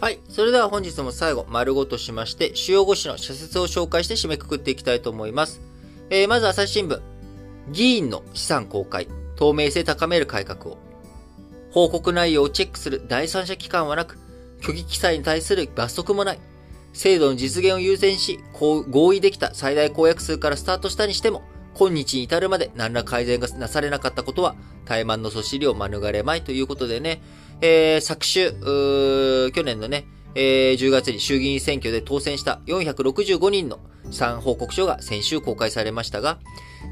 はい。それでは本日も最後、丸ごとしまして、主要語詞の社説を紹介して締めくくっていきたいと思います。えー、まず朝日新聞。議員の資産公開、透明性高める改革を。報告内容をチェックする第三者機関はなく、虚偽記載に対する罰則もない。制度の実現を優先し、合意できた最大公約数からスタートしたにしても、今日に至るまで何ら改善がなされなかったことは、怠慢のそしりを免れまいということでね、えー、昨週、去年のね、えー、10月に衆議院選挙で当選した465人の資産報告書が先週公開されましたが、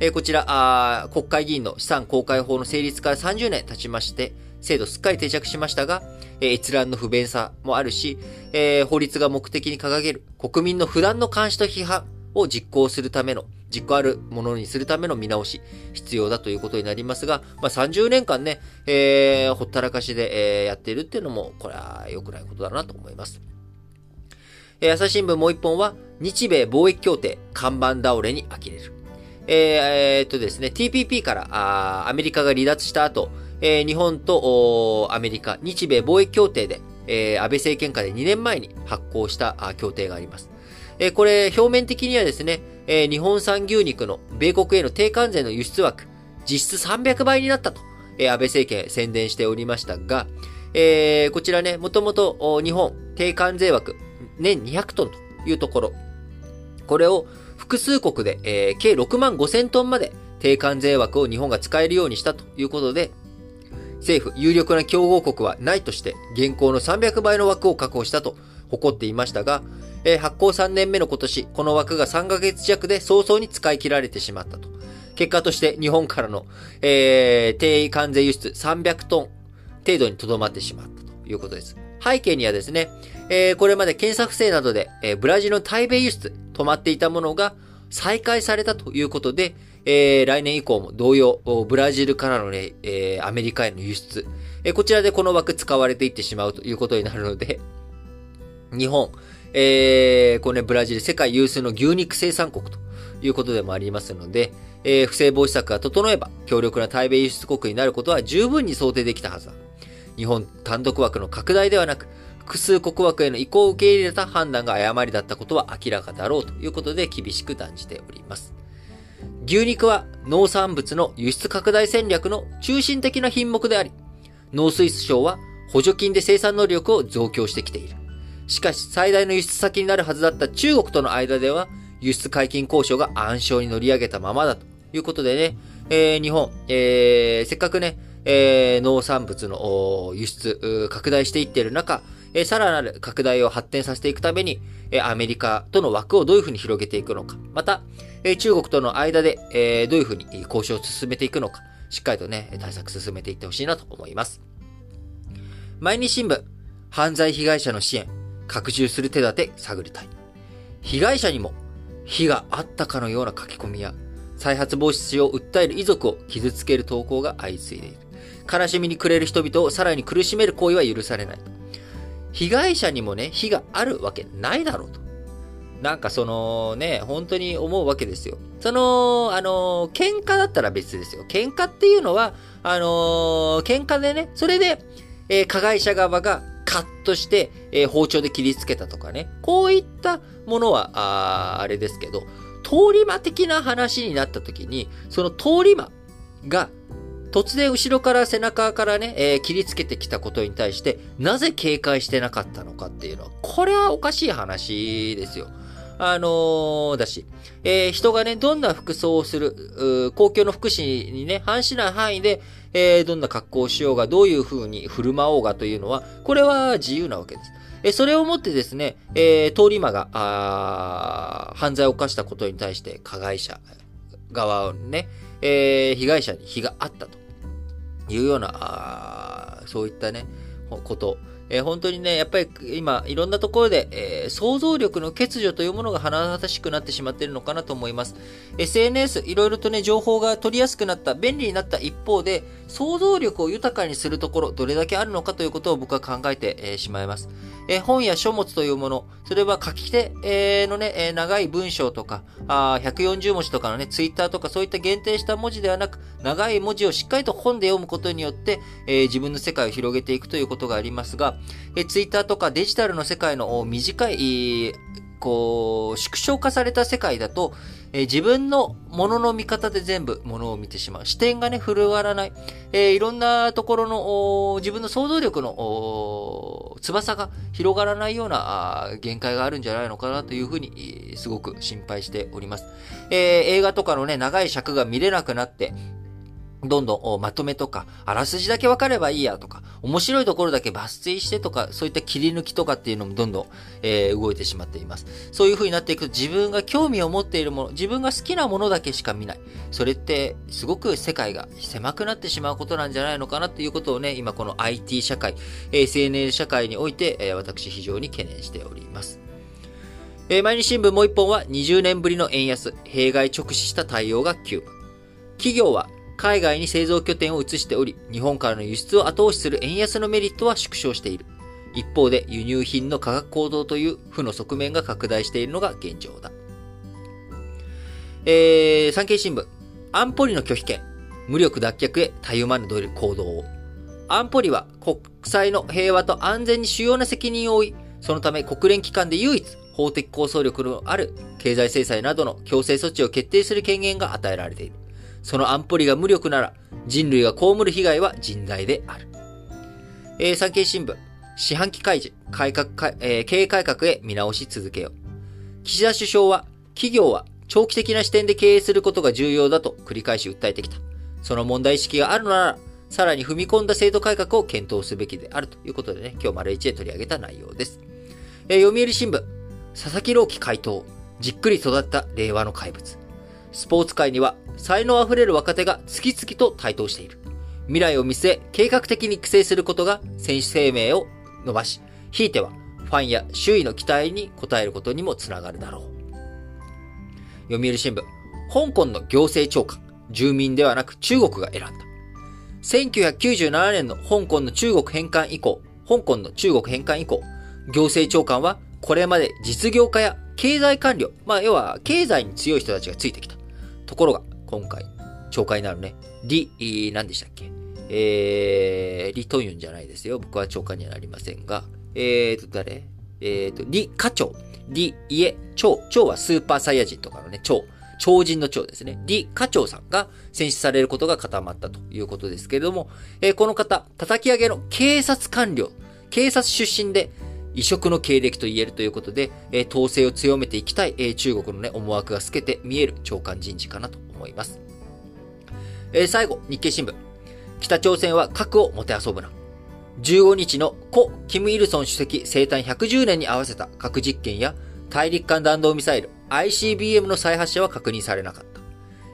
えー、こちらあ、国会議員の資産公開法の成立から30年経ちまして、制度すっかり定着しましたが、えー、閲覧の不便さもあるし、えー、法律が目的に掲げる国民の不断の監視と批判を実行するための、実行あるものにするための見直し、必要だということになりますが、まあ、30年間ね、えー、ほったらかしで、えー、やっているっていうのも、これは良くないことだなと思います。えー、朝日新聞もう一本は、日米貿易協定、看板倒れに呆れる。えー、え、っとですね、TPP からあアメリカが離脱した後、えー、日本とアメリカ、日米貿易協定で、えー、安倍政権下で2年前に発行した協定があります。えー、これ、表面的にはですね、えー、日本産牛肉の米国への低関税の輸出枠、実質300倍になったと、えー、安倍政権宣伝しておりましたが、えー、こちらね、もともと日本低関税枠、年200トンというところ、これを複数国で、えー、計6万5000トンまで低関税枠を日本が使えるようにしたということで、政府有力な競合国はないとして、現行の300倍の枠を確保したと誇っていましたが、えー、発行3年目の今年、この枠が3ヶ月弱で早々に使い切られてしまったと。結果として日本からの、えー、低関税輸出300トン程度にとどまってしまったということです。背景にはですね、えー、これまで検査不正などで、えー、ブラジルの対米輸出止まっていたものが再開されたということで、えー、来年以降も同様、ブラジルからのね、えー、アメリカへの輸出、えー、こちらでこの枠使われていってしまうということになるので、日本、えー、これね、ブラジル世界有数の牛肉生産国ということでもありますので、えー、不正防止策が整えば、強力な対米輸出国になることは十分に想定できたはずだ。日本単独枠の拡大ではなく、複数国枠への移行を受け入れた判断が誤りだったことは明らかだろうということで厳しく断じております。牛肉は農産物の輸出拡大戦略の中心的な品目であり、農水省は補助金で生産能力を増強してきている。しかし最大の輸出先になるはずだった中国との間では、輸出解禁交渉が暗礁に乗り上げたままだということでね、えー、日本、えー、せっかくね、えー、農産物の輸出拡大していっている中、え、さらなる拡大を発展させていくために、え、アメリカとの枠をどういうふうに広げていくのか、また、え、中国との間で、え、どういうふうに交渉を進めていくのか、しっかりとね、対策進めていってほしいなと思います。毎日新聞、犯罪被害者の支援、拡充する手立て探りたい。被害者にも、非があったかのような書き込みや、再発防止を訴える遺族を傷つける投稿が相次いでいる。悲しみに暮れる人々をさらに苦しめる行為は許されない。被害者にもね、非があるわけないだろうと。なんかそのね、本当に思うわけですよ。その、あの、喧嘩だったら別ですよ。喧嘩っていうのは、あの、喧嘩でね、それで、えー、加害者側がカットして、えー、包丁で切りつけたとかね。こういったものは、ああれですけど、通り魔的な話になった時に、その通り魔が突然後ろから背中からね、えー、切りつけてきたことに対して、なぜ警戒してなかったのかっていうのは、これはおかしい話ですよ。あのー、だし、えー、人がね、どんな服装をする、公共の福祉にね、反しない範囲で、えー、どんな格好をしようが、どういう風に振る舞おうがというのは、これは自由なわけです。えそれをもってですね、えー、通り魔が、あ犯罪を犯したことに対して加害者側をね、えー、被害者に非があったというような、あそういったね、こと、えー、本当にね、やっぱり今、いろんなところで、えー、想像力の欠如というものが華々しくなってしまっているのかなと思います。SNS、いろいろとね、情報が取りやすくなった、便利になった一方で、想像力を豊かにするところ、どれだけあるのかということを僕は考えて、えー、しまいます。え本や書物というもの、それは書き手、えのね、え長い文章とか、あ140文字とかのね、ツイッターとかそういった限定した文字ではなく、長い文字をしっかりと本で読むことによって、え自分の世界を広げていくということがありますが、えツイッターとかデジタルの世界の短い、こう、縮小化された世界だと、えー、自分のものの見方で全部ものを見てしまう。視点がね、振るわらない。えー、いろんなところの、自分の想像力の、翼が広がらないような限界があるんじゃないのかなというふうに、すごく心配しております。えー、映画とかのね、長い尺が見れなくなって、どんどんまとめとか、あらすじだけ分かればいいやとか、面白いところだけ抜粋してとか、そういった切り抜きとかっていうのもどんどん、えー、動いてしまっています。そういう風になっていくと自分が興味を持っているもの、自分が好きなものだけしか見ない。それってすごく世界が狭くなってしまうことなんじゃないのかなっていうことをね、今この IT 社会、SNS 社会において、えー、私非常に懸念しております。えー、毎日新聞もう一本は20年ぶりの円安、弊害直視した対応が急務。企業は海外に製造拠点を移しており、日本からの輸出を後押しする円安のメリットは縮小している。一方で輸入品の価格高騰という負の側面が拡大しているのが現状だ。えー、産経新聞。安保理の拒否権。無力脱却へたゆまぬどる行動を。安保理は国際の平和と安全に主要な責任を負い、そのため国連機関で唯一法的構想力のある経済制裁などの強制措置を決定する権限が与えられている。その安保理が無力なら、人類が被る被害は甚大である。えー、産経新聞、四半期開示、改革か、えー、経営改革へ見直し続けよう。岸田首相は、企業は長期的な視点で経営することが重要だと繰り返し訴えてきた。その問題意識があるのなら、さらに踏み込んだ制度改革を検討すべきであるということでね、今日丸一で取り上げた内容です。えー、読売新聞、佐々木朗希回答、じっくり育った令和の怪物。スポーツ界には才能あふれる若手が次々と台頭している。未来を見据え、計画的に育成することが選手生命を伸ばし、ひいてはファンや周囲の期待に応えることにもつながるだろう。読売新聞、香港の行政長官、住民ではなく中国が選んだ。1997年の香港の中国返還以降、香港の中国返還以降、行政長官はこれまで実業家や経済官僚、まあ要は経済に強い人たちがついてきた。ところが、今回、懲戒になるね。リ、何でしたっけ？えー、リトユンじゃないですよ。僕は長官にはなりませんが、えーと、誰？えーと、リ課長。リ、家、長。長はスーパーサイヤ人とかのね、長。超人の長ですね。リ課長さんが選出されることが固まったということですけれども、えー、この方、叩き上げの警察官僚、警察出身で、異色の経歴と言えるということで、えー、統制を強めていきたい、えー、中国のね、思惑が透けて見える長官人事かなと思います。えー、最後、日経新聞。北朝鮮は核をもてあそぶな。15日の故・キム・イルソン主席生誕110年に合わせた核実験や大陸間弾道ミサイル ICBM の再発射は確認されなかった。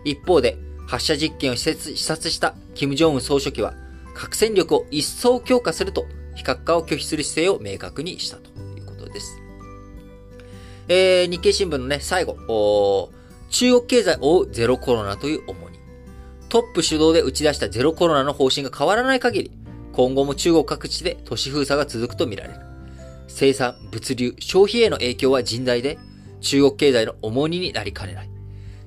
一方で、発射実験を視察した金正恩総書記は核戦力を一層強化すると非核化を拒否する姿勢を明確にしたということです。えー、日経新聞のね、最後、中国経済を追うゼロコロナという重荷。トップ主導で打ち出したゼロコロナの方針が変わらない限り、今後も中国各地で都市封鎖が続くとみられる。生産、物流、消費への影響は甚大で、中国経済の重荷になりかねない。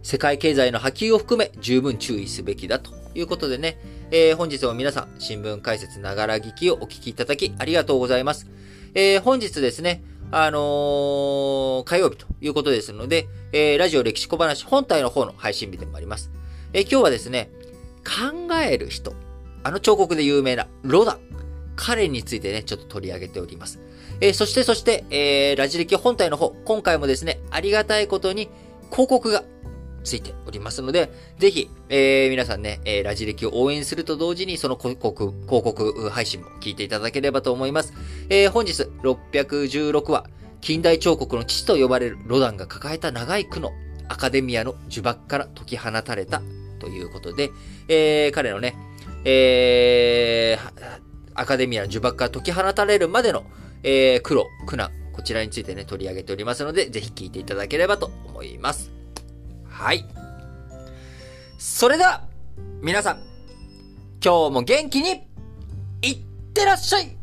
世界経済の波及を含め十分注意すべきだということでね、えー、本日も皆さん、新聞解説ながら聞きをお聞きいただきありがとうございます。えー、本日ですね、あのー、火曜日ということですので、えー、ラジオ歴史小話本体の方の配信日でもあります。えー、今日はですね、考える人、あの彫刻で有名なロダ、彼についてね、ちょっと取り上げております。えー、そして、そして、えー、ラジ歴本体の方、今回もですね、ありがたいことに広告がついておりますので、ぜひ、えー、皆さんね、えー、ラジ歴を応援すると同時に、その広告、広告配信も聞いていただければと思います。えー、本日、616話、近代彫刻の父と呼ばれるロダンが抱えた長い苦悩、アカデミアの呪縛から解き放たれたということで、えー、彼のね、えー、アカデミアの呪縛から解き放たれるまでの、えー、苦労、苦難、こちらについてね、取り上げておりますので、ぜひ聞いていただければと思います。はい。それでは、皆さん、今日も元気に、いってらっしゃい